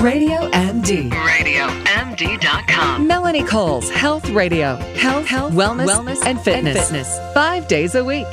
Radio MD. RadioMD.com. Melanie Cole's Health Radio. Health, health, wellness, wellness and, fitness. and fitness. Five days a week.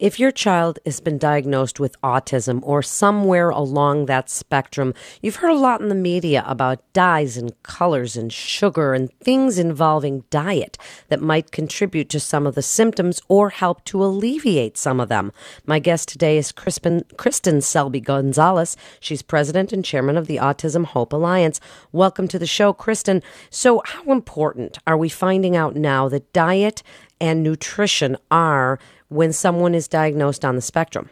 If your child has been diagnosed with autism or somewhere along that spectrum, you've heard a lot in the media about dyes and colors and sugar and things involving diet that might contribute to some of the symptoms or help to alleviate some of them. My guest today is Kristin, Kristin Selby Gonzalez. She's president and chairman of the Autism Hope Alliance. Welcome to the show, Kristin. So, how important are we finding out now that diet and nutrition are when someone is diagnosed on the spectrum?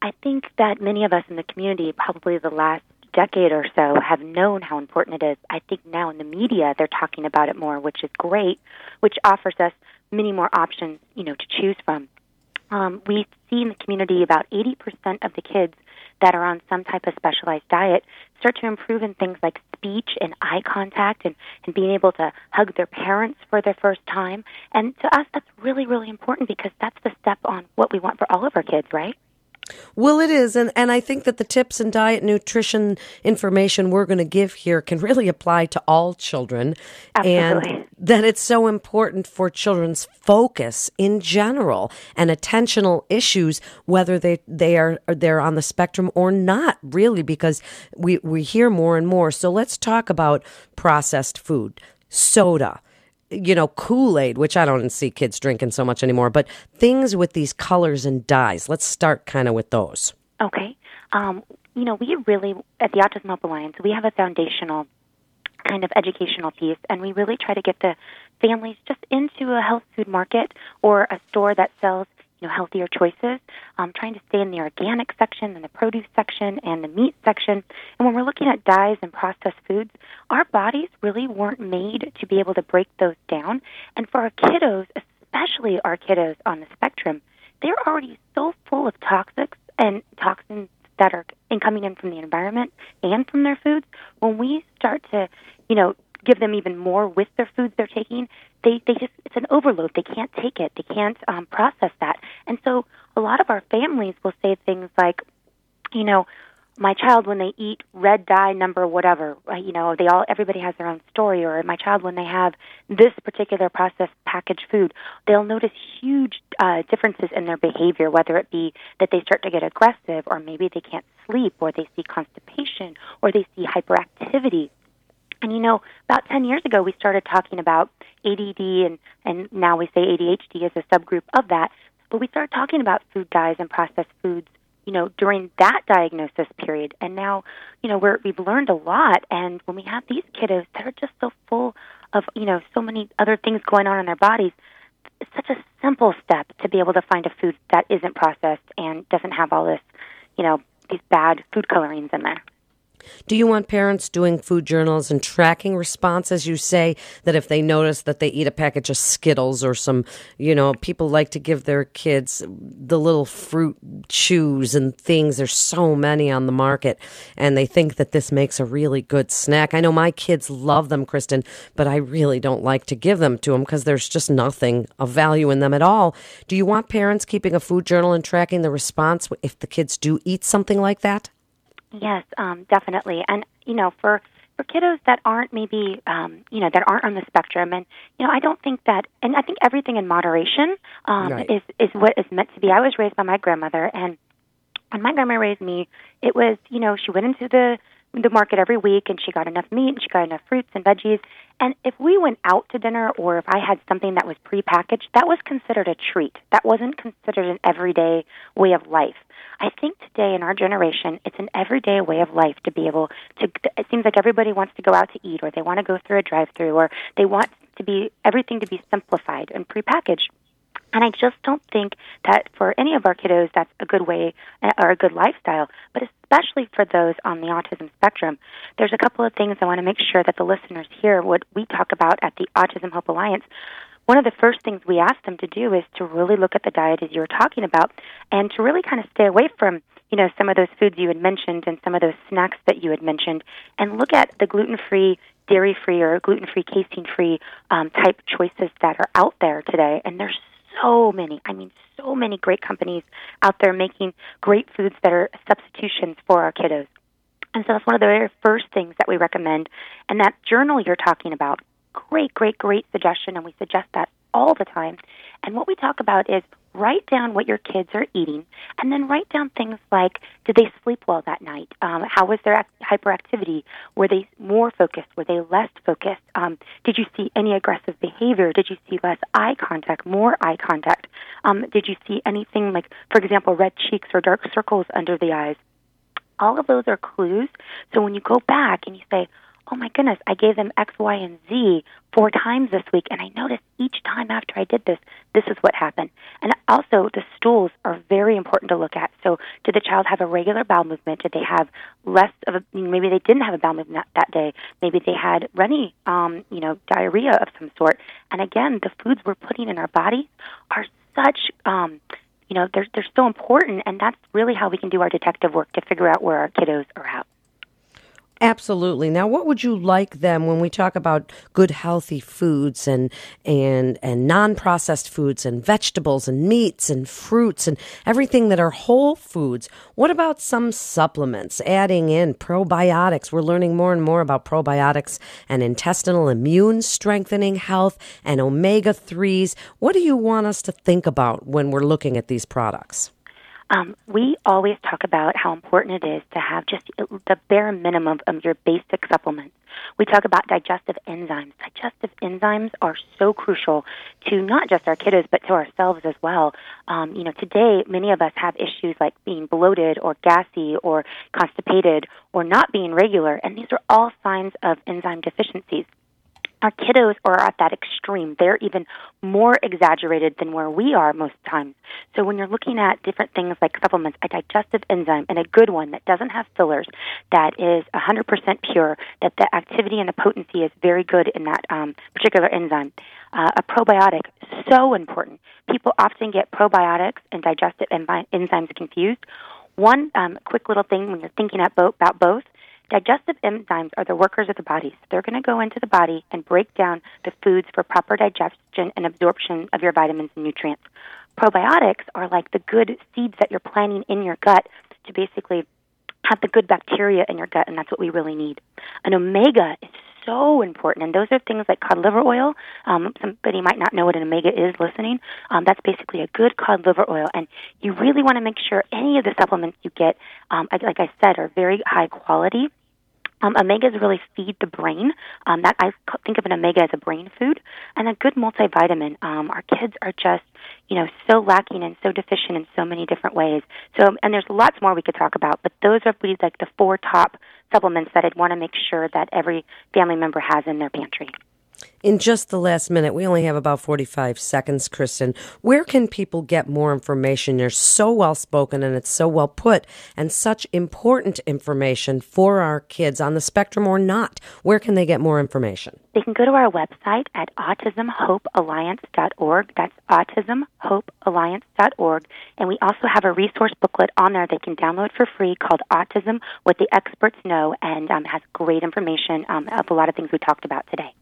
I think that many of us in the community, probably the last decade or so, have known how important it is. I think now in the media they're talking about it more, which is great, which offers us many more options, you know, to choose from. Um, we see in the community about 80% of the kids that are on some type of specialized diet start to improve in things like speech and eye contact and, and being able to hug their parents for the first time. And to us, that's really, really important because that's the step on what we want for all of our kids, right? Well, it is. And, and I think that the tips and diet nutrition information we're going to give here can really apply to all children. Absolutely. And that it's so important for children's focus in general and attentional issues, whether they, they are they're on the spectrum or not, really, because we, we hear more and more. So let's talk about processed food, soda you know, Kool Aid, which I don't see kids drinking so much anymore, but things with these colors and dyes. Let's start kind of with those. Okay. Um, you know, we really, at the Autism Hope Alliance, we have a foundational kind of educational piece, and we really try to get the families just into a health food market or a store that sells you know healthier choices. Um, trying to stay in the organic section and the produce section and the meat section. And when we're looking at dyes and processed foods, our bodies really weren't made to be able to break those down. And for our kiddos, especially our kiddos on the spectrum, they're already so full of toxics and toxins that are in coming in from the environment and from their foods. When we start to, you know, give them even more with their foods they're taking, they they just it's an overload. They can't take it. They can't um, process that. And so a lot of our families will say things like, you know, my child when they eat red dye number whatever, you know, they all everybody has their own story. Or my child when they have this particular processed packaged food, they'll notice huge uh, differences in their behavior, whether it be that they start to get aggressive, or maybe they can't sleep, or they see constipation, or they see hyperactivity and you know, about 10 years ago, we started talking about ADD, and, and now we say ADHD is a subgroup of that. But we started talking about food dyes and processed foods, you know, during that diagnosis period. And now, you know, we're, we've learned a lot. And when we have these kiddos that are just so full of, you know, so many other things going on in their bodies, it's such a simple step to be able to find a food that isn't processed and doesn't have all this, you know, these bad food colorings in there. Do you want parents doing food journals and tracking responses? You say that if they notice that they eat a package of Skittles or some, you know, people like to give their kids the little fruit chews and things. There's so many on the market, and they think that this makes a really good snack. I know my kids love them, Kristin, but I really don't like to give them to them because there's just nothing of value in them at all. Do you want parents keeping a food journal and tracking the response if the kids do eat something like that? Yes, um, definitely. And you know, for for kiddos that aren't maybe um, you know that aren't on the spectrum, and you know, I don't think that, and I think everything in moderation um, right. is is what is meant to be. I was raised by my grandmother, and when my grandma raised me, it was you know she went into the the market every week and she got enough meat and she got enough fruits and veggies. And if we went out to dinner or if I had something that was prepackaged, that was considered a treat. That wasn't considered an everyday way of life. I think today in our generation, it's an everyday way of life to be able to. It seems like everybody wants to go out to eat, or they want to go through a drive-through, or they want to be everything to be simplified and prepackaged. And I just don't think that for any of our kiddos that's a good way uh, or a good lifestyle, but especially for those on the autism spectrum. There's a couple of things I want to make sure that the listeners hear what we talk about at the Autism Hope Alliance. One of the first things we ask them to do is to really look at the diet as you were talking about and to really kind of stay away from you know some of those foods you had mentioned and some of those snacks that you had mentioned and look at the gluten-free dairy-free or gluten-free casein-free um, type choices that are out there today and there's so many, I mean, so many great companies out there making great foods that are substitutions for our kiddos. And so that's one of the very first things that we recommend. And that journal you're talking about, great, great, great suggestion, and we suggest that all the time. And what we talk about is write down what your kids are eating, and then write down things like did they sleep well that night? Um, how was their act- hyperactivity? Were they more focused? Were they less focused? Um, did you see any aggressive behavior? Did you see less eye contact, more eye contact? Um, did you see anything like, for example, red cheeks or dark circles under the eyes? All of those are clues. So when you go back and you say, oh my goodness, I gave them X, Y, and Z four times this week, and I noticed each time after I did this, this is what happened. And also, the stools are very important to look at. So, did the child have a regular bowel movement? Did they have less of a, maybe they didn't have a bowel movement that day? Maybe they had runny, um, you know, diarrhea of some sort. And again, the foods we're putting in our body are such, um, you know, they're, they're so important, and that's really how we can do our detective work to figure out where our kiddos are at. Absolutely. Now, what would you like them when we talk about good, healthy foods and and and non-processed foods and vegetables and meats and fruits and everything that are whole foods? What about some supplements? Adding in probiotics. We're learning more and more about probiotics and intestinal immune strengthening health and omega threes. What do you want us to think about when we're looking at these products? Um, we always talk about how important it is to have just the bare minimum of your basic supplements. We talk about digestive enzymes. Digestive enzymes are so crucial to not just our kiddos, but to ourselves as well. Um, you know, today many of us have issues like being bloated or gassy or constipated or not being regular, and these are all signs of enzyme deficiencies our kiddos are at that extreme. They're even more exaggerated than where we are most times. So when you're looking at different things like supplements, a digestive enzyme and a good one that doesn't have fillers, that is 100% pure, that the activity and the potency is very good in that um, particular enzyme. Uh, a probiotic, so important. People often get probiotics and digestive enzymes confused. One um, quick little thing when you're thinking about both Digestive enzymes are the workers of the body. So they're going to go into the body and break down the foods for proper digestion and absorption of your vitamins and nutrients. Probiotics are like the good seeds that you're planting in your gut to basically have the good bacteria in your gut, and that's what we really need. An omega is so important, and those are things like cod liver oil. Um, somebody might not know what an omega is listening. Um, that's basically a good cod liver oil, and you really want to make sure any of the supplements you get, um, like I said, are very high quality um, omegas really feed the brain. Um, that I think of an omega as a brain food, and a good multivitamin. Um, our kids are just, you know, so lacking and so deficient in so many different ways. So, and there's lots more we could talk about, but those are like the four top supplements that I'd want to make sure that every family member has in their pantry in just the last minute, we only have about 45 seconds, Kristin. Where can people get more information? You're so well spoken and it's so well put and such important information for our kids on the spectrum or not. Where can they get more information? They can go to our website at autismhopealliance.org. That's autismhopealliance.org. And we also have a resource booklet on there they can download for free called Autism What the Experts Know and um, has great information um, of a lot of things we talked about today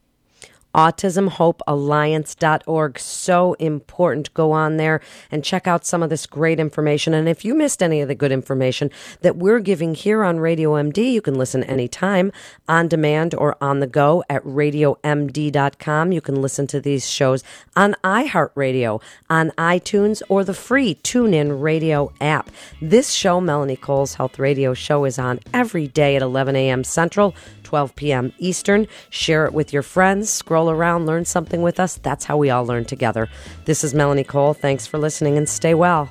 autismhopealliance.org. So important. Go on there and check out some of this great information. And if you missed any of the good information that we're giving here on Radio MD, you can listen anytime on demand or on the go at radiomd.com. You can listen to these shows on iHeartRadio, on iTunes, or the free TuneIn Radio app. This show, Melanie Cole's Health Radio Show, is on every day at 11 a.m. Central. 12 p.m. Eastern. Share it with your friends, scroll around, learn something with us. That's how we all learn together. This is Melanie Cole. Thanks for listening and stay well.